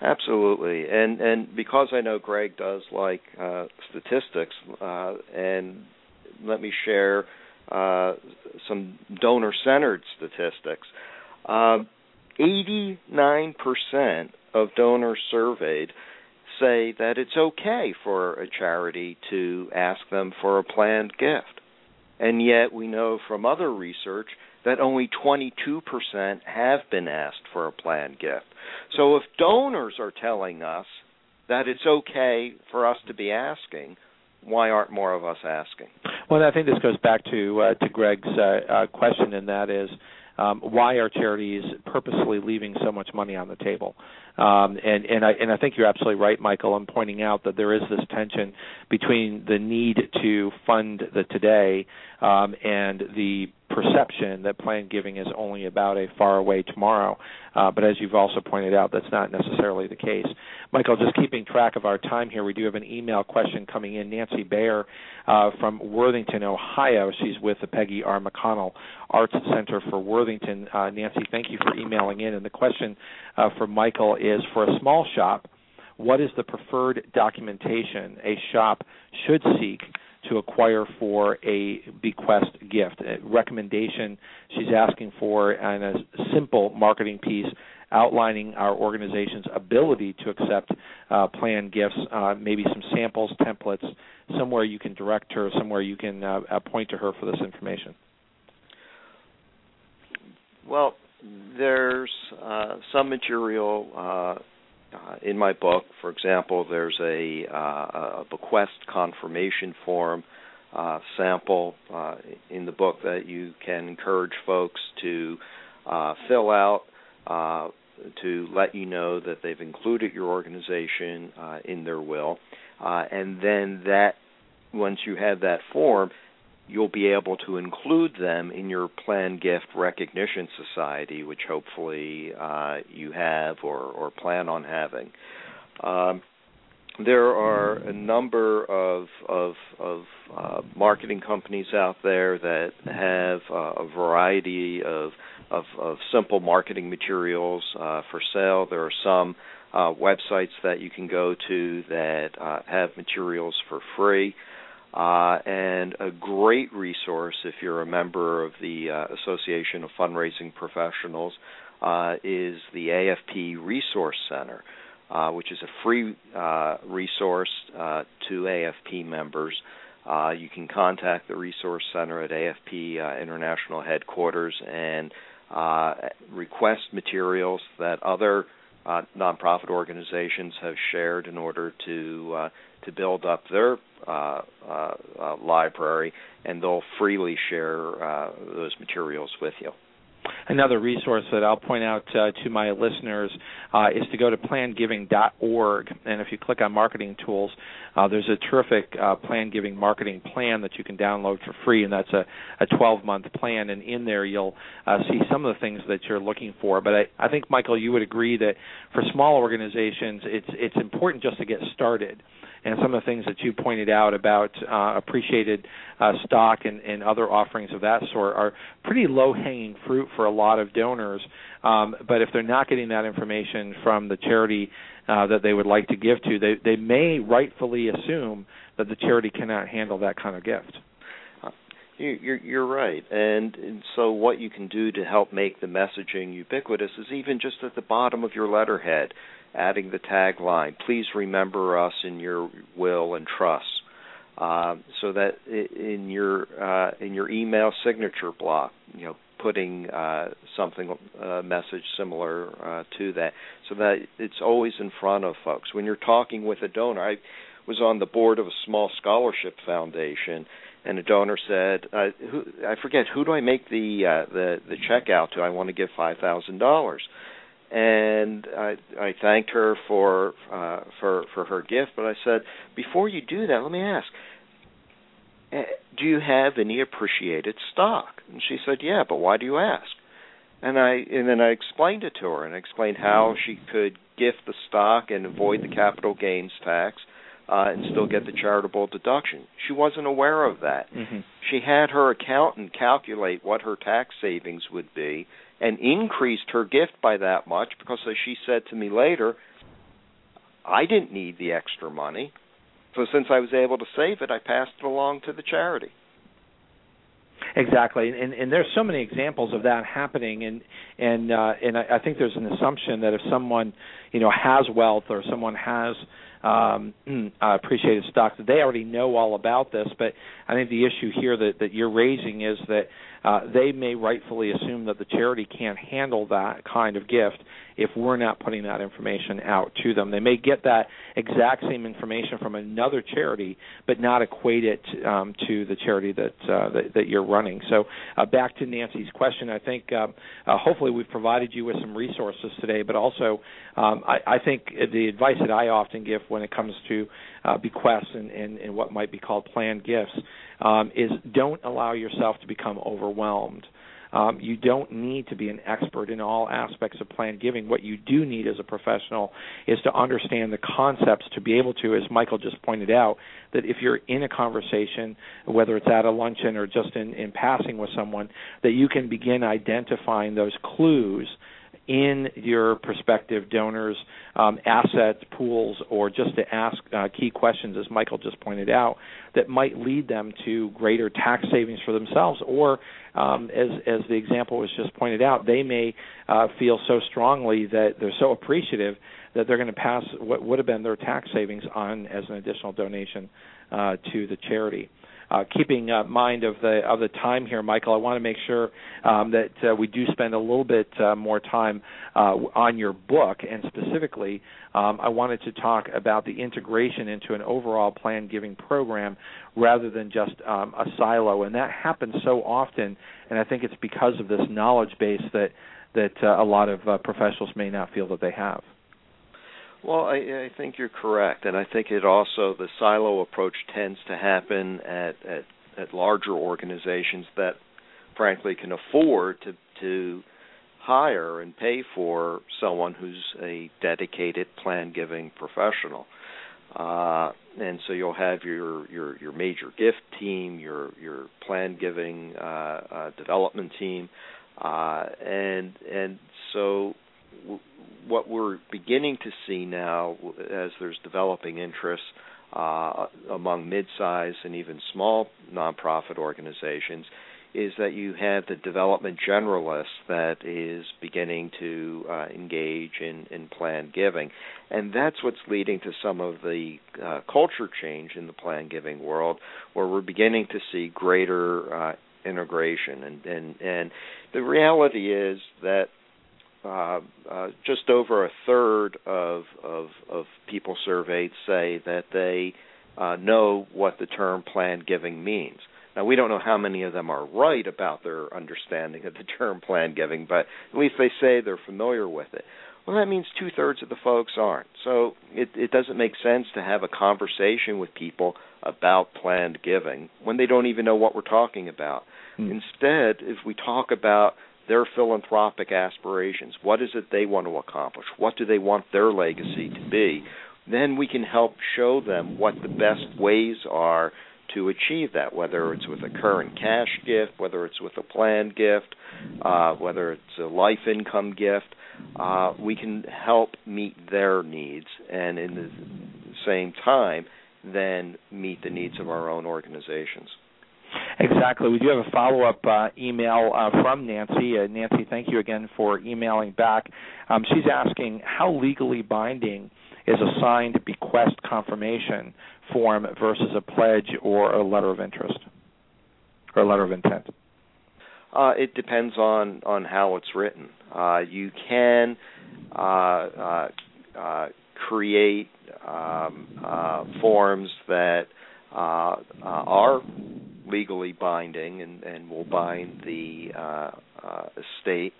Absolutely, and and because I know Greg does like uh, statistics, uh, and let me share uh, some donor-centered statistics. Uh, eighty-nine percent of donors surveyed say that it's okay for a charity to ask them for a planned gift, and yet we know from other research that only 22% have been asked for a planned gift. So if donors are telling us that it's okay for us to be asking, why aren't more of us asking? Well, I think this goes back to uh, to Greg's uh, uh, question, and that is um, why are charities purposely leaving so much money on the table? Um, and and I and I think you're absolutely right, Michael, in pointing out that there is this tension between the need to fund the today um, and the perception that planned giving is only about a far away tomorrow. Uh, but as you've also pointed out, that's not necessarily the case. Michael, just keeping track of our time here, we do have an email question coming in. Nancy Bayer uh, from Worthington, Ohio. She's with the Peggy R. McConnell Arts Center for Worthington. Uh, Nancy, thank you for emailing in. And the question uh, for Michael is for a small shop, what is the preferred documentation a shop should seek to acquire for a bequest gift. A recommendation she's asking for and a simple marketing piece outlining our organization's ability to accept uh, planned gifts, uh, maybe some samples, templates, somewhere you can direct her, somewhere you can uh, point to her for this information. Well, there's uh, some material uh, uh, in my book, for example, there's a, uh, a bequest confirmation form uh, sample in the book that you can encourage folks to fill out to let you know that they've included your organization in their will, and then that once you have that form, you'll be able to include them in your planned gift recognition society, which hopefully uh, you have or, or plan on having. Um, there are a number of of, of uh, marketing companies out there that have uh, a variety of, of, of simple marketing materials uh, for sale. There are some uh, websites that you can go to that uh, have materials for free. Uh, and a great resource if you're a member of the uh, Association of Fundraising Professionals uh, is the AFP Resource Center, uh, which is a free uh, resource to AFP members. you can contact the Resource Center at AFP International Headquarters and request materials that other nonprofit organizations have shared in order to to build up their uh, uh, uh, library, and they'll freely share uh, those materials with you. Another resource that I'll point out uh, to my listeners is to go to plannedgiving.org, and if you click on marketing tools, there's a terrific plan giving marketing plan that you can download for free, and that's a, a 12-month plan. And in there, you'll see some of the things that you're looking for. But I, I think, Michael, you would agree that for small organizations, it's it's important just to get started and some of the things that you pointed out about uh, appreciated uh, stock and, and other offerings of that sort are pretty low hanging fruit for a lot of donors. Um, but if they're not getting that information from the charity uh, that they would like to give to, they they may rightfully assume that the charity cannot handle that kind of gift. You're, you're right, and, and so what you can do to help make the messaging ubiquitous is even just at the bottom of your letterhead, adding the tagline: "Please remember us in your will and trust." Uh, so that in your uh, in your email signature block, you know, putting uh, something a message similar uh, to that, so that it's always in front of folks. When you're talking with a donor, I was on the board of a small scholarship foundation, and a donor said, uh, who, "I forget who do I make the uh, the the check out to? I want to give five thousand dollars." And I, I thanked her for uh, for for her gift, but I said, "Before you do that, let me ask: eh, Do you have any appreciated stock?" And she said, "Yeah, but why do you ask?" And I and then I explained it to her and I explained how she could gift the stock and avoid the capital gains tax uh, and still get the charitable deduction. She wasn't aware of that. Mm-hmm. She had her accountant calculate what her tax savings would be and increased her gift by that much because, as she said to me later, I didn't need the extra money. So since I was able to save it, I passed it along to the charity. Exactly, and and there's so many examples of that happening, and and uh, and I, I think there's an assumption that if someone, you know, has wealth or someone has um, uh, appreciated stock that they already know all about this. But I think the issue here that, that you're raising is that uh, they may rightfully assume that the charity can't handle that kind of gift if we're not putting that information out to them. They may get that exact same information from another charity, but not equate it um, to the charity that, uh, that, that you're running. So uh, back to Nancy's question, I think uh, uh, hopefully we've provided you with some resources today, but also um, I, I think the advice that I often give when it comes to uh, bequests and, and, and what might be called planned gifts um, is don't allow yourself to become overwhelmed. Um, you don't need to be an expert in all aspects of planned giving. What you do need as a professional is to understand the concepts to be able to, as Michael just pointed out, that if you're in a conversation, whether it's at a luncheon or just in, in passing with someone, that you can begin identifying those clues in your prospective donors' um, asset pools, or just to ask uh, key questions, as Michael just pointed out, that might lead them to greater tax savings for themselves, or um, as as the example was just pointed out, they may uh, feel so strongly that they're so appreciative that they're going to pass what would have been their tax savings on as an additional donation uh, to the charity uh, keeping uh, mind of the of the time here, Michael, I want to make sure um, that uh, we do spend a little bit uh, more time uh, on your book, and specifically, um, I wanted to talk about the integration into an overall plan giving program rather than just um, a silo, and that happens so often, and I think it's because of this knowledge base that that uh, a lot of professionals may not feel that they have. Well, I, I think you're correct, and I think it also the silo approach tends to happen at at, at larger organizations that, frankly, can afford to to hire and pay for someone who's a dedicated plan giving professional. Uh, and so you'll have your your your major gift team, your your plan giving uh, uh, development team, uh, and and so what we're beginning to see now, as there's developing interest uh, among mid-sized and even small nonprofit organizations, is that you have the development generalist that is beginning to uh, engage in, in planned giving. And that's what's leading to some of the uh, culture change in the planned giving world, where we're beginning to see greater uh, integration. And, and, and the reality is that uh, uh, just over a third of, of, of people surveyed say that they uh, know what the term planned giving means. Now we don't know how many of them are right about their understanding of the term planned giving, but at least they say they're familiar with it. Well, that means two thirds of the folks aren't. So it, it doesn't make sense to have a conversation with people about planned giving when they don't even know what we're talking about. Mm. Instead, if we talk about their philanthropic aspirations. What is it they want to accomplish? What do they want their legacy to be? Then we can help show them what the best ways are to achieve that, whether it's with a current cash gift, whether it's with a planned gift, uh, whether it's a life income gift. Uh, we can help meet their needs and in the same time then meet the needs of our own organizations. Exactly. We do have a follow up uh, email uh, from Nancy. Uh, Nancy, thank you again for emailing back. Um, she's asking how legally binding is a signed bequest confirmation form versus a pledge or a letter of interest or a letter of intent? Uh, it depends on on how it's written. Uh, you can uh, uh, uh create um, uh, forms that are legally binding and, and will bind the estate.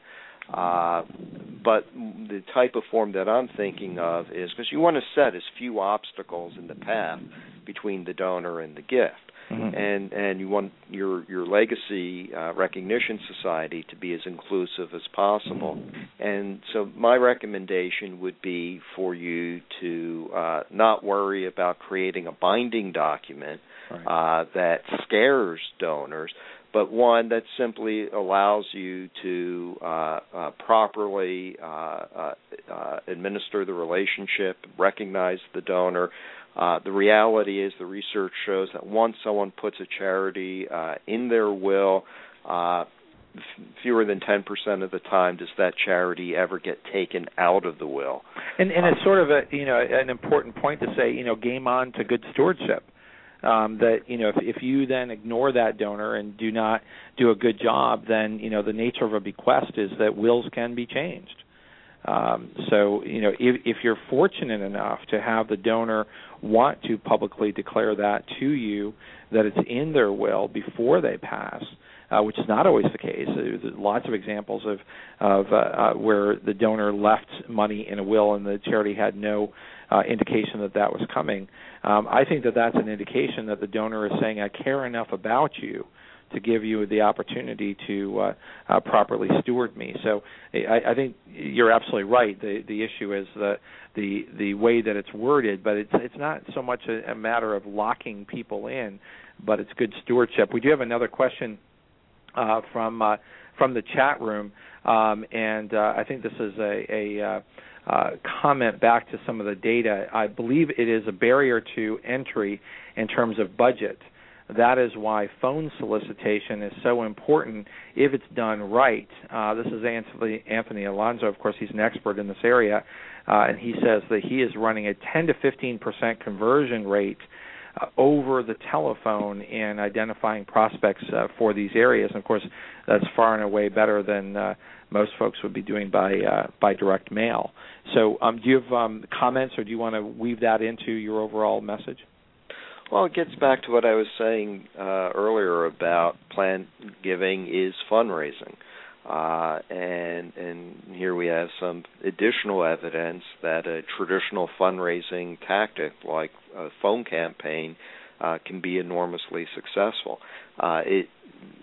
but the type of form that I'm thinking of is because you want to set as few obstacles in the path between the donor and the gift. Mm-hmm. and and you want your your legacy uh, recognition society to be as inclusive as possible. And so my recommendation would be for you to uh, not worry about creating a binding document right. uh, that scares donors, but one that simply allows you to uh, uh, properly uh, administer the relationship, recognize the donor, uh, the reality is, the research shows that once someone puts a charity uh, in their will, uh, fewer than 10% of the time does that charity ever get taken out of the will. And, and it's sort of a you know an important point to say you know game on to good stewardship. Um, that you know if, if you then ignore that donor and do not do a good job, then you know the nature of a bequest is that wills can be changed. Um, so, you know, if, if you're fortunate enough to have the donor want to publicly declare that to you, that it's in their will before they pass, uh, which is not always the case. There's lots of examples of of uh, uh, where the donor left money in a will and the charity had no uh, indication that that was coming. Um, I think that that's an indication that the donor is saying, "I care enough about you." To give you the opportunity to uh, uh, properly steward me. So I, I think you're absolutely right. The the issue is the the the way that it's worded, but it's it's not so much a, a matter of locking people in, but it's good stewardship. We do have another question uh, from uh, from the chat room, um, and uh, I think this is a, a uh, uh, comment back to some of the data. I believe it is a barrier to entry in terms of budget. That is why phone solicitation is so important if it's done right. Uh, this is Anthony, Anthony. Of course, he's an expert in this area, uh, and he says that he is running a 10 to 15 percent conversion rate uh, over the telephone in identifying prospects uh, for these areas. And of course, that's far and away better than uh, most folks would be doing by uh, by direct mail. So, um, do you have um, comments, or do you want to weave that into your overall message? Well, it gets back to what I was saying uh, earlier about plan giving is fundraising. Uh, and and here we have some additional evidence that a traditional fundraising tactic like a phone campaign uh, can be enormously successful. Uh, it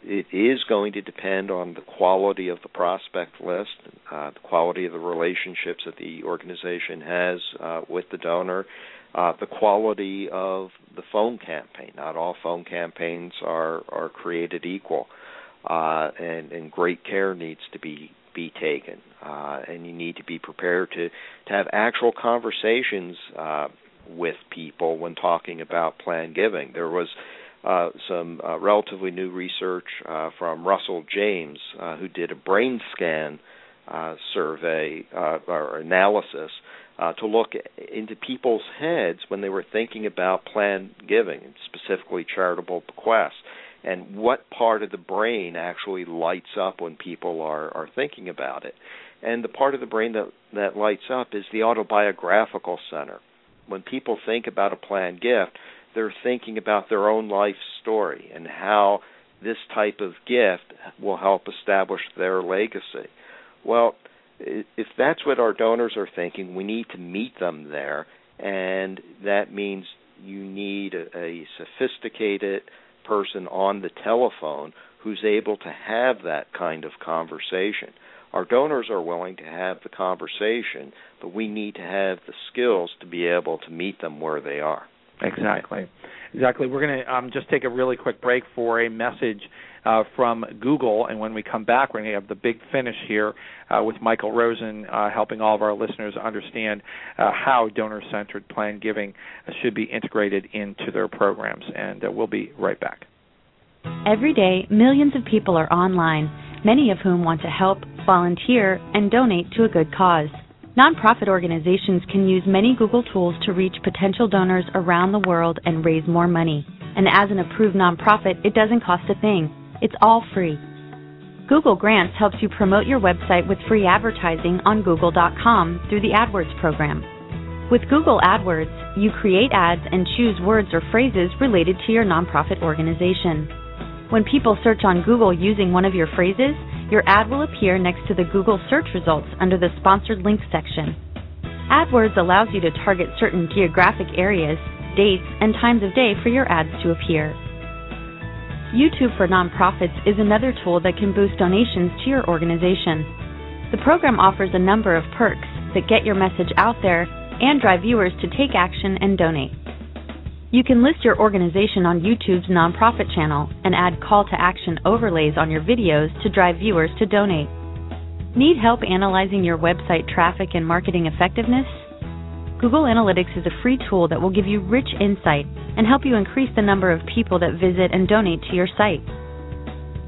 it is going to depend on the quality of the prospect list, uh, the quality of the relationships that the organization has uh, with the donor, uh, the quality of the phone campaign. Not all phone campaigns are are created equal, uh, and and great care needs to be be taken, uh, and you need to be prepared to to have actual conversations uh, with people when talking about plan giving. There was. Uh, some uh, relatively new research uh, from Russell James, uh, who did a brain scan uh, survey uh, or analysis uh, to look into people's heads when they were thinking about planned giving, specifically charitable bequests, and what part of the brain actually lights up when people are, are thinking about it. And the part of the brain that, that lights up is the autobiographical center. When people think about a planned gift, they're thinking about their own life story and how this type of gift will help establish their legacy. Well, if that's what our donors are thinking, we need to meet them there, and that means you need a, a sophisticated person on the telephone who's able to have that kind of conversation. Our donors are willing to have the conversation, but we need to have the skills to be able to meet them where they are. Exactly. Exactly. We're going to um, just take a really quick break for a message uh, from Google, and when we come back, we're going to have the big finish here uh, with Michael Rosen, uh, helping all of our listeners understand uh, how donor-centered plan giving should be integrated into their programs. And uh, we'll be right back. Every day, millions of people are online, many of whom want to help, volunteer, and donate to a good cause. Nonprofit organizations can use many Google tools to reach potential donors around the world and raise more money. And as an approved nonprofit, it doesn't cost a thing. It's all free. Google Grants helps you promote your website with free advertising on google.com through the AdWords program. With Google AdWords, you create ads and choose words or phrases related to your nonprofit organization. When people search on Google using one of your phrases, your ad will appear next to the Google search results under the sponsored links section. AdWords allows you to target certain geographic areas, dates, and times of day for your ads to appear. YouTube for Nonprofits is another tool that can boost donations to your organization. The program offers a number of perks that get your message out there and drive viewers to take action and donate. You can list your organization on YouTube's nonprofit channel and add call to action overlays on your videos to drive viewers to donate. Need help analyzing your website traffic and marketing effectiveness? Google Analytics is a free tool that will give you rich insight and help you increase the number of people that visit and donate to your site.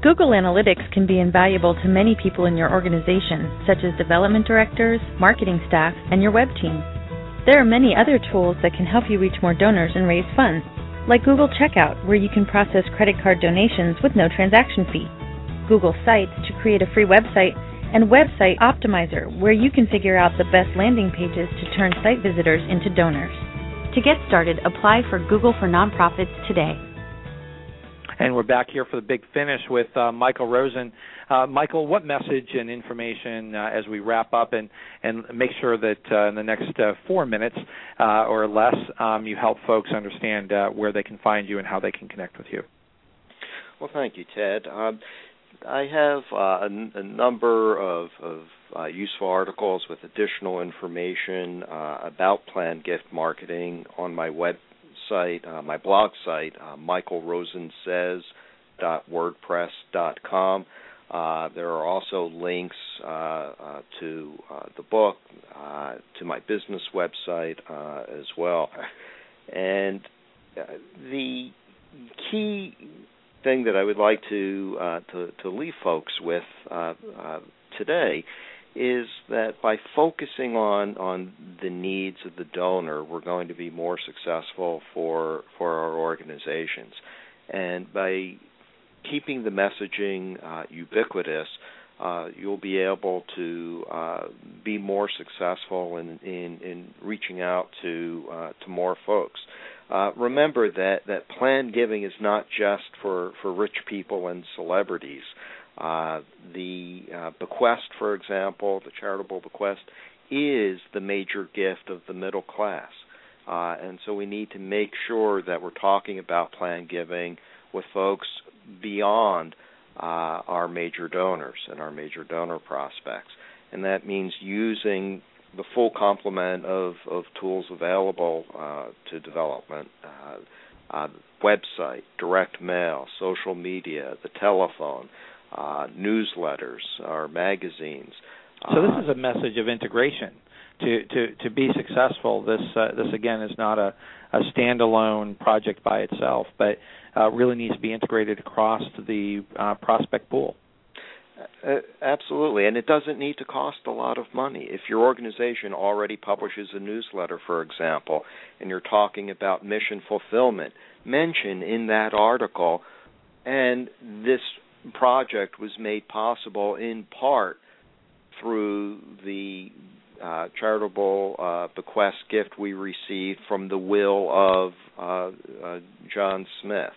Google Analytics can be invaluable to many people in your organization, such as development directors, marketing staff, and your web team. There are many other tools that can help you reach more donors and raise funds, like Google Checkout, where you can process credit card donations with no transaction fee, Google Sites to create a free website, and Website Optimizer, where you can figure out the best landing pages to turn site visitors into donors. To get started, apply for Google for Nonprofits today. And we're back here for the big finish with uh, Michael Rosen. Uh, Michael, what message and information uh, as we wrap up and, and make sure that uh, in the next uh, four minutes uh, or less, um, you help folks understand where they can find you and how they can connect with you? Well, thank you, Ted. Um, I have a, a, number of, of useful articles with additional information about planned gift marketing on my website, uh, my blog site, uh, michaelrosensays.wordpress.com. Uh, there are also links uh, uh, to uh, the book, uh, to my business website uh, as well. And the key thing that I would like to to, to, leave folks with today is that by focusing on on the needs of the donor, we're going to be more successful for for our organizations, and by keeping the messaging uh, ubiquitous, uh, you'll be able to uh, be more successful in, in, in reaching out to uh, to more folks. Uh, remember that that planned giving is not just for for rich people and celebrities. Uh, the uh, bequest, for example, the charitable bequest, is the major gift of the middle class. Uh, and so we need to make sure that we're talking about planned giving with folks beyond uh, our major donors and our major donor prospects. And that means using the full complement of, of tools available uh, to development uh, website, direct mail, social media, the telephone, uh, newsletters or magazines. So this is a message of integration. To to to be successful, this uh, this again is not a a standalone project by itself, but uh, really needs to be integrated across the uh, prospect pool. Uh, absolutely, and it doesn't need to cost a lot of money. If your organization already publishes a newsletter, for example, and you're talking about mission fulfillment, mention in that article, and this project was made possible in part through the uh, charitable uh, bequest gift we received from the will of uh, uh John Smith.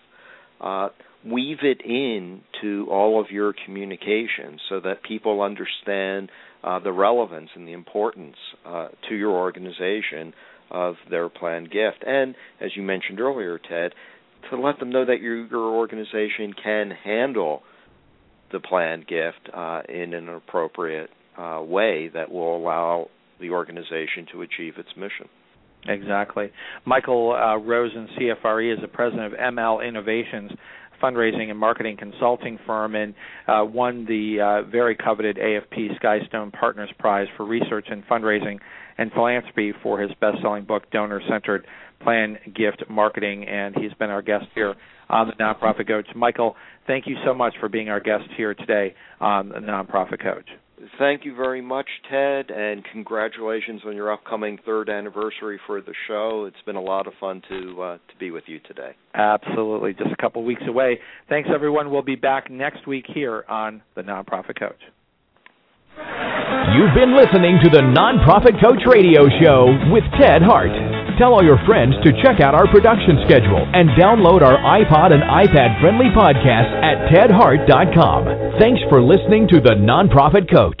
Uh, weave it in to all of your communications so that people understand uh, the relevance and the importance to your organization of their planned gift. And as you mentioned earlier, Ted, to let them know that your, your organization can handle the planned gift uh, in an appropriate uh, way that will allow the organization to achieve its mission. Exactly. Michael uh, Rosen, CFRE, is the president of ML Innovations, fundraising and marketing consulting firm, and uh, won the uh, very coveted AFP Skystone Partners Prize for research and fundraising and philanthropy for his best-selling book, Donor Centered Plan Gift Marketing, and he's been our guest here on the Nonprofit Coach. Michael, thank you so much for being our guest here today on the Nonprofit Coach. Thank you very much, Ted, and congratulations on your upcoming third anniversary for the show. It's been a lot of fun to uh, to be with you today. Absolutely, just a couple weeks away. Thanks, everyone. We'll be back next week here on the Nonprofit Coach. You've been listening to the Nonprofit Coach Radio Show with Ted Hart. Tell all your friends to check out our production schedule and download our iPod and iPad friendly podcast at tedhart.com. Thanks for listening to the Nonprofit Coach.